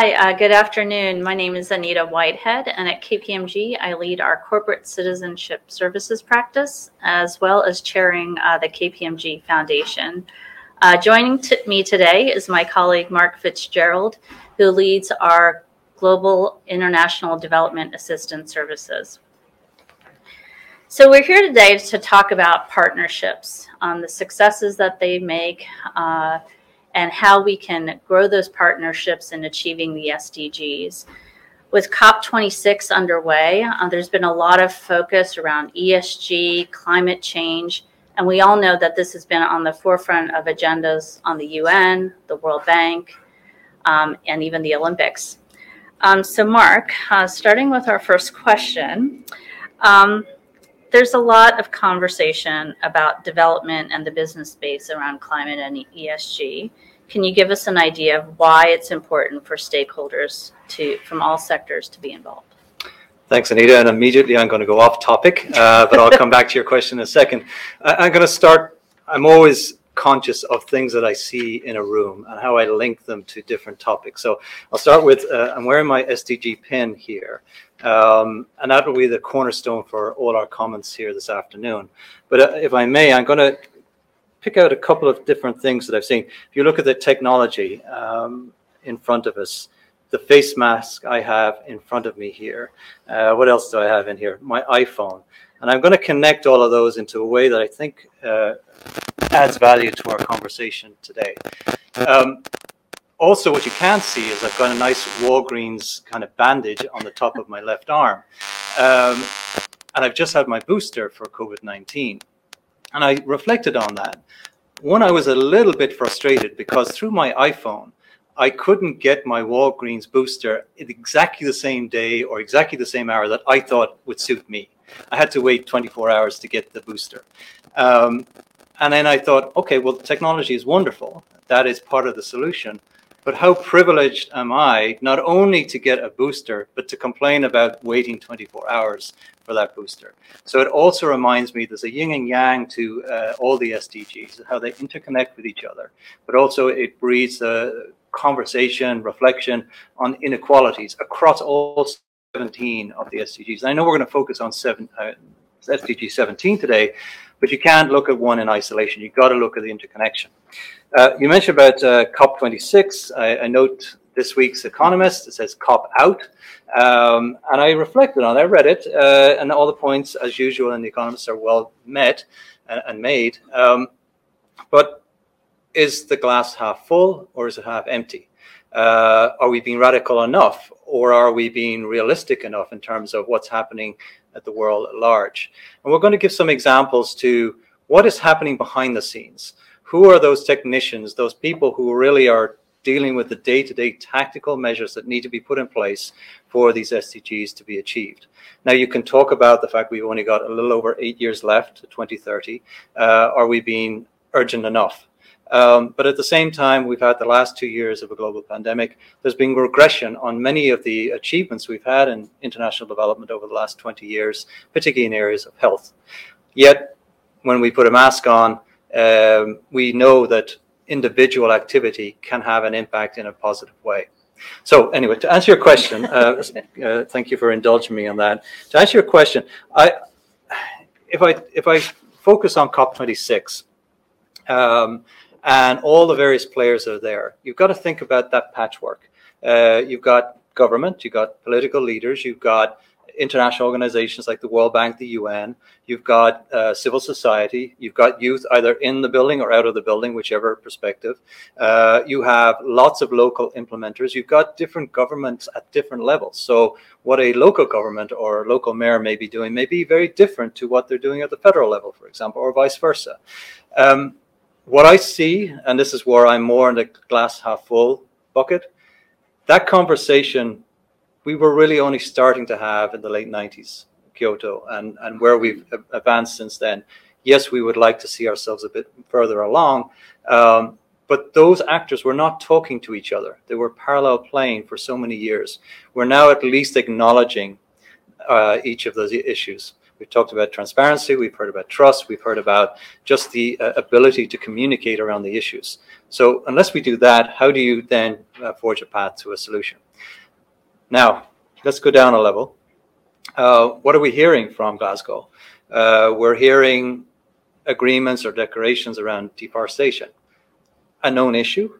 Hi, uh, good afternoon. My name is Anita Whitehead, and at KPMG, I lead our corporate citizenship services practice as well as chairing uh, the KPMG Foundation. Uh, joining t- me today is my colleague Mark Fitzgerald, who leads our Global International Development Assistance Services. So, we're here today to talk about partnerships, um, the successes that they make, uh, and how we can grow those partnerships in achieving the SDGs. With COP26 underway, uh, there's been a lot of focus around ESG, climate change, and we all know that this has been on the forefront of agendas on the UN, the World Bank, um, and even the Olympics. Um, so, Mark, uh, starting with our first question, um, there's a lot of conversation about development and the business space around climate and ESG. Can you give us an idea of why it's important for stakeholders to, from all sectors, to be involved? Thanks, Anita. And immediately I'm going to go off topic, uh, but I'll come back to your question in a second. I'm going to start. I'm always conscious of things that I see in a room and how I link them to different topics. So I'll start with uh, I'm wearing my SDG pin here, um, and that will be the cornerstone for all our comments here this afternoon. But uh, if I may, I'm going to pick out a couple of different things that I've seen. If you look at the technology um, in front of us, the face mask I have in front of me here. Uh, what else do I have in here? My iPhone. And I'm going to connect all of those into a way that I think uh, adds value to our conversation today. Um, also, what you can see is I've got a nice Walgreens kind of bandage on the top of my left arm. Um, and I've just had my booster for COVID 19. And I reflected on that. One, I was a little bit frustrated because through my iPhone, I couldn't get my Walgreens booster exactly the same day or exactly the same hour that I thought would suit me. I had to wait 24 hours to get the booster. Um, and then I thought, okay, well, the technology is wonderful. That is part of the solution. But how privileged am I not only to get a booster, but to complain about waiting 24 hours for that booster? So it also reminds me there's a yin and yang to uh, all the SDGs, how they interconnect with each other, but also it breeds a conversation, reflection on inequalities across all 17 of the SDGs. And I know we're going to focus on seven, uh, SDG 17 today, but you can't look at one in isolation. You've got to look at the interconnection. Uh, you mentioned about uh, COP26. I, I, note this week's Economist. It says COP out. Um, and I reflected on it. I read it, uh, and all the points, as usual, in The Economist are well met and, and made. Um, but is the glass half full or is it half empty? Uh, are we being radical enough or are we being realistic enough in terms of what's happening at the world at large. And we're going to give some examples to what is happening behind the scenes. Who are those technicians, those people who really are dealing with the day to day tactical measures that need to be put in place for these SDGs to be achieved? Now, you can talk about the fact we've only got a little over eight years left to 2030. Uh, are we being urgent enough? Um, but at the same time, we've had the last two years of a global pandemic. There's been regression on many of the achievements we've had in international development over the last 20 years, particularly in areas of health. Yet, when we put a mask on, um, we know that individual activity can have an impact in a positive way. So, anyway, to answer your question, uh, uh, thank you for indulging me on that. To answer your question, I, if I if I focus on COP26. Um, and all the various players are there. You've got to think about that patchwork. Uh, you've got government, you've got political leaders, you've got international organizations like the World Bank, the UN, you've got uh, civil society, you've got youth either in the building or out of the building, whichever perspective. Uh, you have lots of local implementers. You've got different governments at different levels. So, what a local government or local mayor may be doing may be very different to what they're doing at the federal level, for example, or vice versa. Um, what I see, and this is where I'm more in the glass half full bucket, that conversation we were really only starting to have in the late 90s, Kyoto, and, and where we've advanced since then. Yes, we would like to see ourselves a bit further along, um, but those actors were not talking to each other. They were parallel playing for so many years. We're now at least acknowledging uh, each of those issues. We've talked about transparency, we've heard about trust, we've heard about just the uh, ability to communicate around the issues. So, unless we do that, how do you then uh, forge a path to a solution? Now, let's go down a level. Uh, what are we hearing from Glasgow? Uh, we're hearing agreements or declarations around deforestation. A known issue,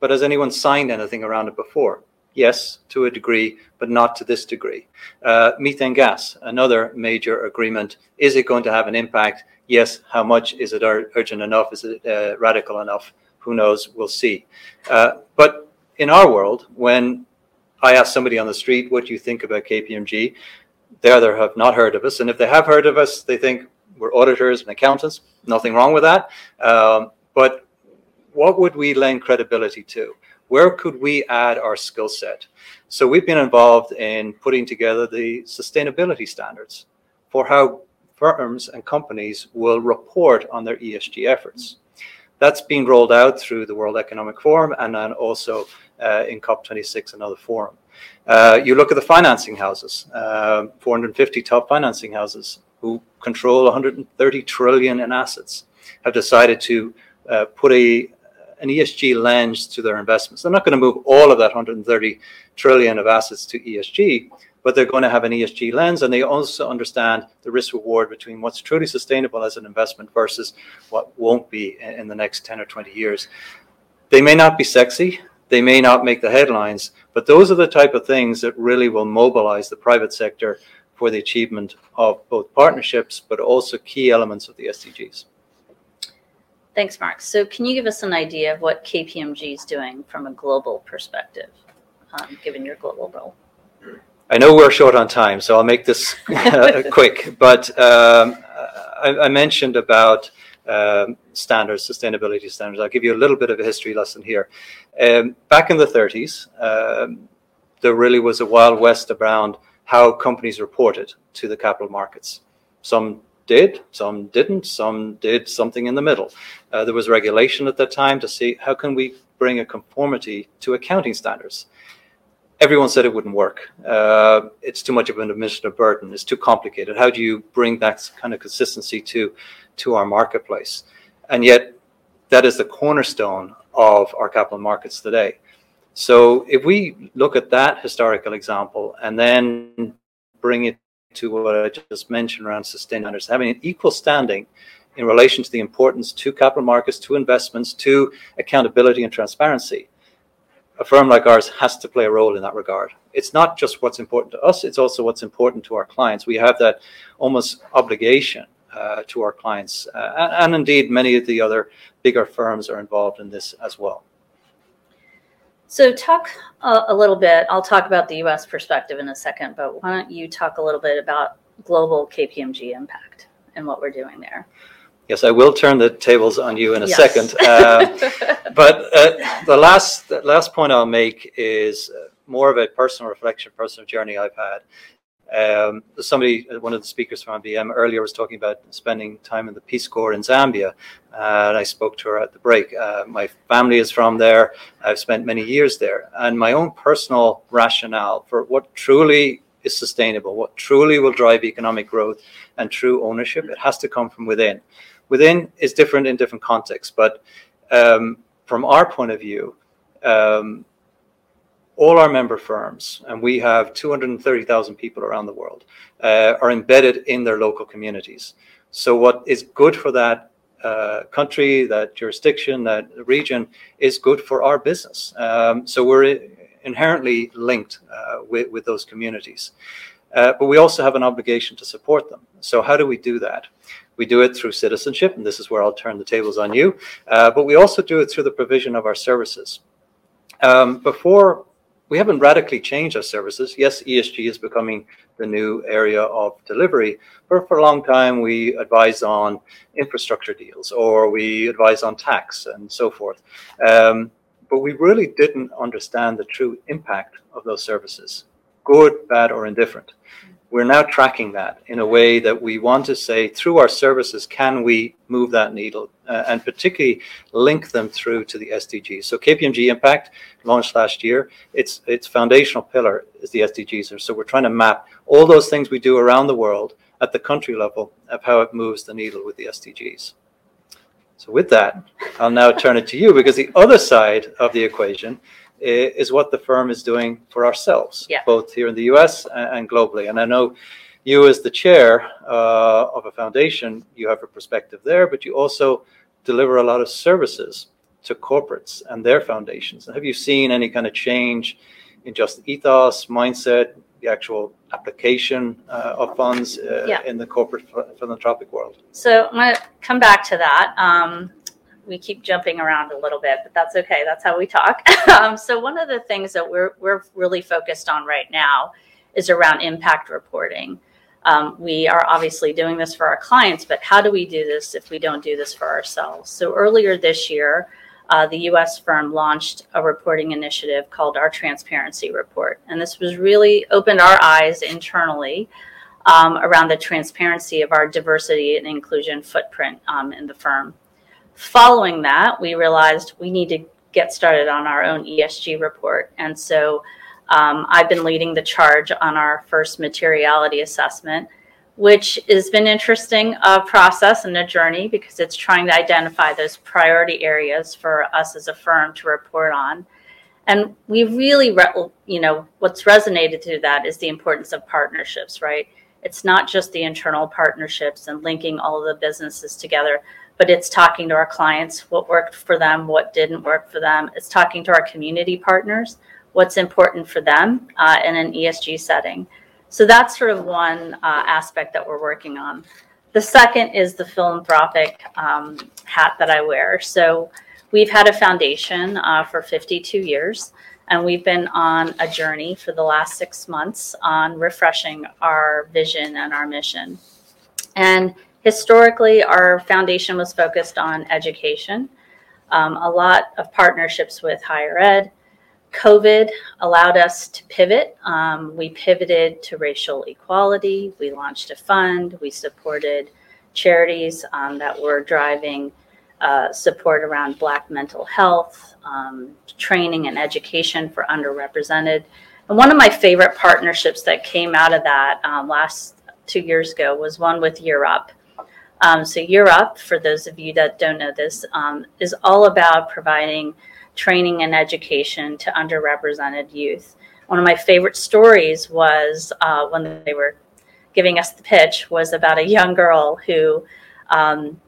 but has anyone signed anything around it before? Yes, to a degree, but not to this degree. Uh, methane gas, another major agreement. Is it going to have an impact? Yes. How much? Is it ur- urgent enough? Is it uh, radical enough? Who knows? We'll see. Uh, but in our world, when I ask somebody on the street, what do you think about KPMG? They either have not heard of us, and if they have heard of us, they think we're auditors and accountants. Nothing wrong with that. Um, but what would we lend credibility to? Where could we add our skill set? So we've been involved in putting together the sustainability standards for how firms and companies will report on their ESG efforts. That's being rolled out through the World Economic Forum and then also uh, in COP26, another forum. Uh, you look at the financing houses, uh, 450 top financing houses who control 130 trillion in assets, have decided to uh, put a an ESG lens to their investments. They're not going to move all of that 130 trillion of assets to ESG, but they're going to have an ESG lens, and they also understand the risk reward between what's truly sustainable as an investment versus what won't be in the next 10 or 20 years. They may not be sexy, they may not make the headlines, but those are the type of things that really will mobilize the private sector for the achievement of both partnerships, but also key elements of the SDGs. Thanks, Mark. So, can you give us an idea of what KPMG is doing from a global perspective, um, given your global role? I know we're short on time, so I'll make this quick. But um, I, I, mentioned about um, standards, sustainability standards. I'll give you a little bit of a history lesson here. Um, back in the 30s, um, there really was a wild west around how companies reported to the capital markets. Some did, some didn't, some did something in the middle. Uh, there was regulation at that time to see how can we bring a conformity to accounting standards. Everyone said it wouldn't work. Uh, it's too much of an administrative burden. It's too complicated. How do you bring that kind of consistency to to our marketplace? And yet, that is the cornerstone of our capital markets today. So if we look at that historical example and then bring it to what I just mentioned around sustainability, having an equal standing in relation to the importance to capital markets, to investments, to accountability and transparency, a firm like ours has to play a role in that regard. It's not just what's important to us, it's also what's important to our clients. We have that almost obligation uh, to our clients. Uh, and, and, indeed, many of the other bigger firms are involved in this as well. So, talk uh, a little bit. I'll talk about the US perspective in a second, but why don't you talk a little bit about global KPMG impact and what we're doing there? Yes, I will turn the tables on you in a yes. second. Uh, but uh, the last the last point I'll make is more of a personal reflection, personal journey I've had. Um, somebody, one of the speakers from IBM earlier was talking about spending time in the Peace Corps in Zambia, uh, and I spoke to her at the break. Uh, my family is from there. I've spent many years there, and my own personal rationale for what truly is sustainable, what truly will drive economic growth and true ownership, it has to come from within. Within is different in different contexts, but um, from our point of view, um, all our member firms, and we have 230,000 people around the world, uh, are embedded in their local communities. So, what is good for that uh, country, that jurisdiction, that region is good for our business. Um, so, we're inherently linked uh, with, with those communities. Uh, but we also have an obligation to support them. So, how do we do that? We do it through citizenship, and this is where I'll turn the tables on you. Uh, but we also do it through the provision of our services. Um, before we haven't radically changed our services. Yes, ESG is becoming the new area of delivery, but for a long time we advised on infrastructure deals or we advised on tax and so forth. Um, but we really didn't understand the true impact of those services, good, bad, or indifferent we're now tracking that in a way that we want to say through our services, can we move that needle uh, and particularly link them through to the SDGs? So KPMG Impact launched last year. Its its foundational pillar is the SDGs. So we're trying to map all those things we do around the world at the country level of how it moves the needle with the SDGs. So with that, I'll now turn it to you because the other side of the equation is what the firm is doing for ourselves, Yeah. both here in the US and globally. And I know you, as the chair uh, of a foundation, you have a perspective there, but you also deliver a lot of services to corporates and their foundations. Have you seen any kind of change in just ethos, mindset, the actual application uh, of funds uh, Yeah. in the corporate philanthropic world? So I'm going to come back to that. Um, we keep jumping around a little bit, but that's okay. That's how we talk. um, so one of the things that we're we're really focused on right now is around impact reporting. Um, we are obviously doing this for our clients, but how do we do this if we don't do this for ourselves? So earlier this year, uh, the U.S. firm launched a reporting initiative called our Transparency Report, and this was really opened our eyes internally um, around the transparency of our diversity and inclusion footprint um, in the firm. Following that, we realized we need to get started on our own ESG report. And so um, I've been leading the charge on our first materiality assessment, which has been interesting uh, process and a journey because it's trying to identify those priority areas for us as a firm to report on. And we really, re- you know, what's resonated through that is the importance of partnerships, right? It's not just the internal partnerships and linking all of the businesses together, but it's talking to our clients, what worked for them, what didn't work for them. It's talking to our community partners, what's important for them uh, in an ESG setting. So that's sort of one uh, aspect that we're working on. The second is the philanthropic um, hat that I wear. So we've had a foundation uh, for 52 years, and we've been on a journey for the last six months on refreshing our vision and our mission. And historically, our foundation was focused on education, um, a lot of partnerships with higher ed. COVID allowed us to pivot. Um, we pivoted to racial equality. We launched a fund. We supported charities um, that were driving uh, support around Black mental health, um, training and education for underrepresented. And one of my favorite partnerships that came out of that um, last two years ago was one with Year Up. Um, so, Year Up, for those of you that don't know this, um, is all about providing training and education to underrepresented youth. One of my favorite stories was uh, when they were giving us the pitch was about a young girl who um,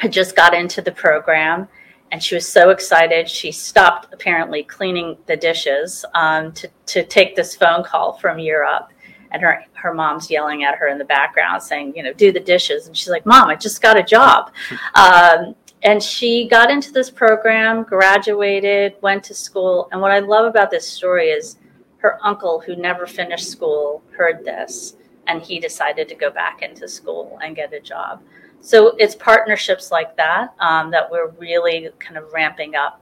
had just got into the program and she was so excited. She stopped apparently cleaning the dishes um, to, to take this phone call from Year Up and her, her mom's yelling at her in the background saying you know do the dishes. And she's like mom i just got a job. Um, and she got into this program graduated went to school and what i love about this story is her uncle who never finished school heard this and he decided to go back into school and get a job so it's partnerships like that um, that we're really kind of ramping up.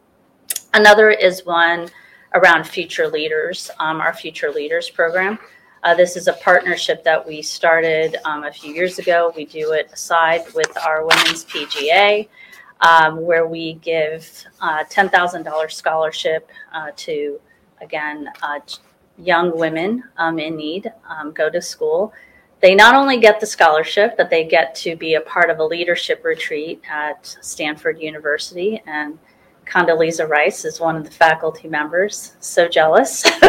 Another is one around future leaders, um, our future leaders program. Uh, this is a partnership that we started um, a few years ago. We do it aside with our women's PGA, um, where we give uh, $10,000 scholarship uh, to, again, uh, young women um, in need um, go to school they not only get the scholarship, but they get to be a part of a leadership retreat at Stanford University. And Condoleezza Rice is one of the faculty members. So jealous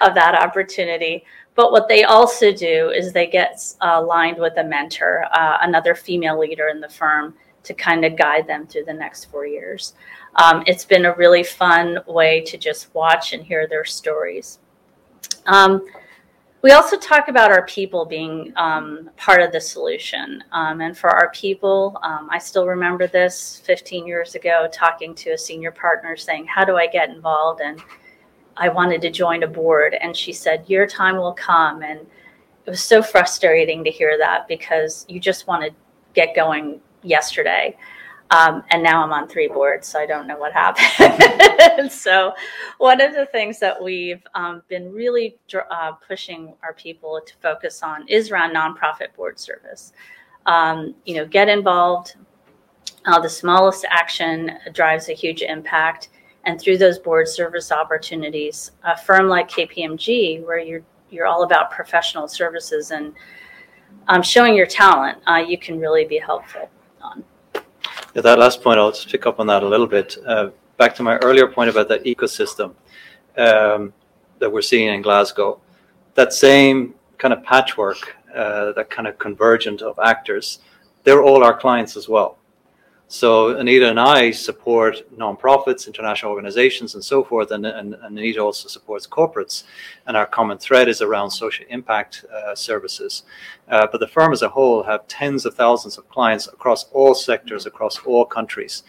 of that opportunity. But what they also do is they get uh, aligned with a mentor, uh, another female leader in the firm, to kind of guide them through the next four years. Um, it's been a really fun way to just watch and hear their stories. Um, we also talk about our people being um, part of the solution. Um, and for our people, um, I still remember this 15 years ago talking to a senior partner saying, How do I get involved? And I wanted to join a board. And she said, Your time will come. And it was so frustrating to hear that because you just want to get going yesterday. Um, and now I'm on three boards, so I don't know what happened. so, one of the things that we've um, been really uh, pushing our people to focus on is around nonprofit board service. Um, you know, get involved. Uh, the smallest action drives a huge impact, and through those board service opportunities, a firm like KPMG, where you're you're all about professional services and um, showing your talent, uh, you can really be helpful. Yeah, that last point, I'll just pick up on that a little bit. Uh, back to my earlier point about that ecosystem um, that we're seeing in Glasgow. That same kind of patchwork, uh, that kind of convergent of actors, they're all our clients as well. So Anita and I support nonprofits, international organizations, and so forth, and, and, and, Anita also supports corporates. And our common thread is around social impact uh, services. Uh, but the firm as a whole have tens of thousands of clients across all sectors, across all countries,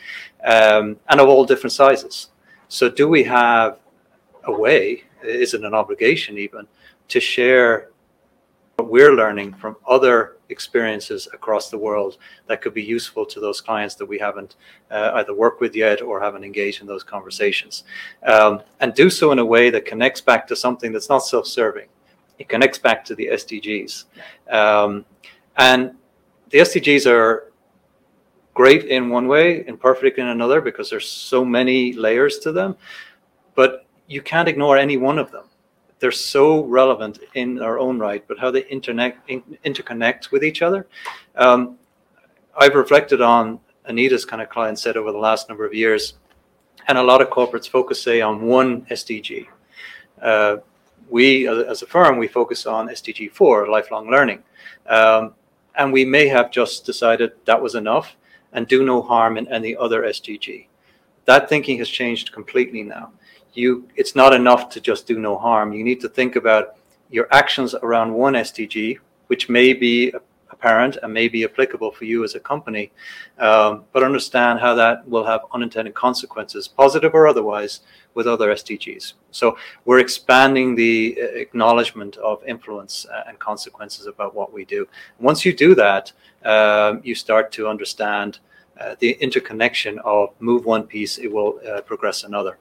um, and of all different sizes. So do we have a way? Is it an obligation even to share what we're learning from other experiences across the world that could be useful to those clients that we haven't uh, either worked with yet or haven't engaged in those conversations. Um, and do so in a way that connects back to something that's not self serving. It connects back to the SDGs. Um, and the SDGs are great in one way, imperfect in another, because there's so many layers to them. But you can't ignore any one of them they're so relevant in their own right, but how they interconnect, interconnect with each other. Um, I've reflected on Anita's kind of client set over the last number of years, and a lot of corporates focus, say, on one SDG. Uh, we, as a firm, we focus on SDG 4, lifelong learning. Um, and we may have just decided that was enough and do no harm in any other SDG. That thinking has changed completely now you it's not enough to just do no harm. You need to think about your actions around one SDG, which may be apparent and may be applicable for you as a company, um, but understand how that will have unintended consequences, positive or otherwise, with other SDGs. So we're expanding the uh, acknowledgement of influence and consequences about what we do. Once you do that, um, you start to understand uh, the interconnection of move one piece, it will uh, progress another.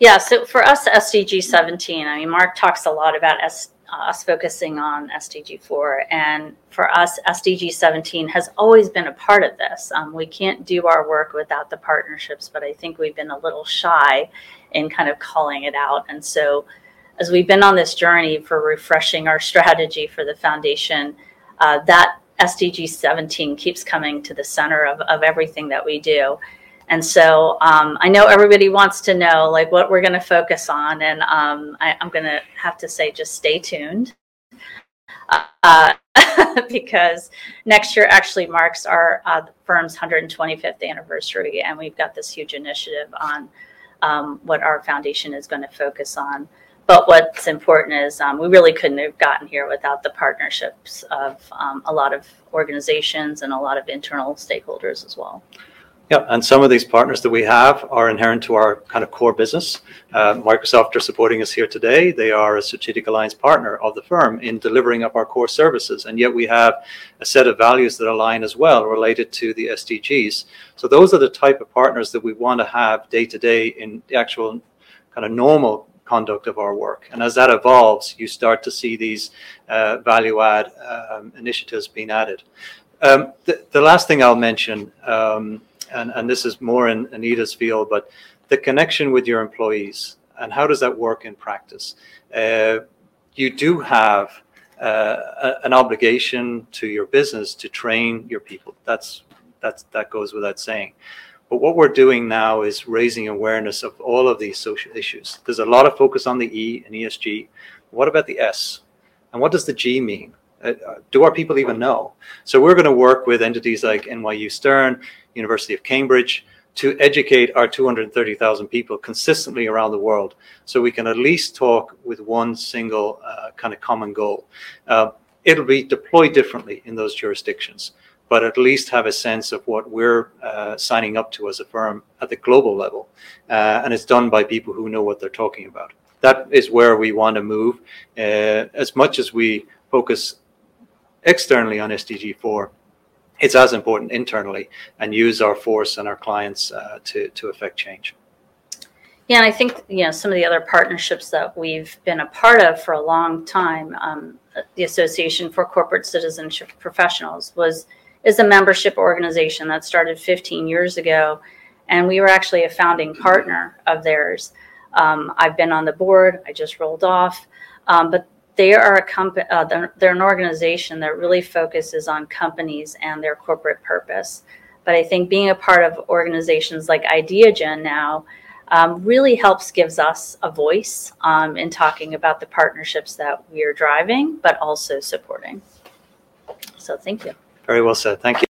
Yeah, so for us, SDG 17, I mean, Mark talks a lot about S, uh, us focusing on SDG 4. And for us, SDG 17 has always been a part of this. Um, we can't do our work without the partnerships, but I think we've been a little shy in kind of calling it out. And so as we've been on this journey for refreshing our strategy for the foundation, uh, that SDG 17 keeps coming to the center of, of everything that we do. And so um, I know everybody wants to know like what we're going to focus on, and um, I, am going to have to say just stay tuned. Uh, because next year actually marks our uh, firm's 125th anniversary, and we've got this huge initiative on um, what our foundation is going to focus on. But what's important is um, we really couldn't have gotten here without the partnerships of um, a lot of organizations and a lot of internal stakeholders as well. Yeah, and some of these partners that we have are inherent to our kind of core business. Uh, Microsoft are supporting us here today. They are a strategic alliance partner of the firm in delivering up our core services. And yet we have a set of values that align as well related to the SDGs. So those are the type of partners that we want to have day to day in the actual kind of normal conduct of our work. And as that evolves, you start to see these uh, value add um, initiatives being added. Um, the, the, last thing I'll mention um, and, and this is more in Anita's field, but the connection with your employees and how does that work in practice? Uh, you do have uh, an obligation to your business to train your people. That's that's that goes without saying. But what we're doing now is raising awareness of all of these social issues. There's a lot of focus on the E and ESG. What about the S? And what does the G mean? Uh, do our people even know? So we're going to work with entities like NYU Stern, University of Cambridge, to educate our 230,000 people consistently around the world so we can at least talk with one single uh, kind of common goal. Uh, it'll be deployed differently in those jurisdictions, but at least have a sense of what we're uh, signing up to as a firm at the global level. Uh, and it's done by people who know what they're talking about. That is where we want to move. Uh, as much as we focus externally on SDG 4, it's as important internally and use our force and our clients uh, to, to affect change. Yeah, and I think you know some of the other partnerships that we've been a part of for a long time. Um, the Association for Corporate Citizenship Professionals was is a membership organization that started 15 years ago, and we were actually a founding partner of theirs. Um, I've been on the board. I just rolled off, um, but they are a company, uh, they're, they're an organization that really focuses on companies and their corporate purpose. But I think being a part of organizations like IdeaGen now um, really helps gives us a voice um, in talking about the partnerships that we are driving, but also supporting. So thank you. Very well said. Thank you.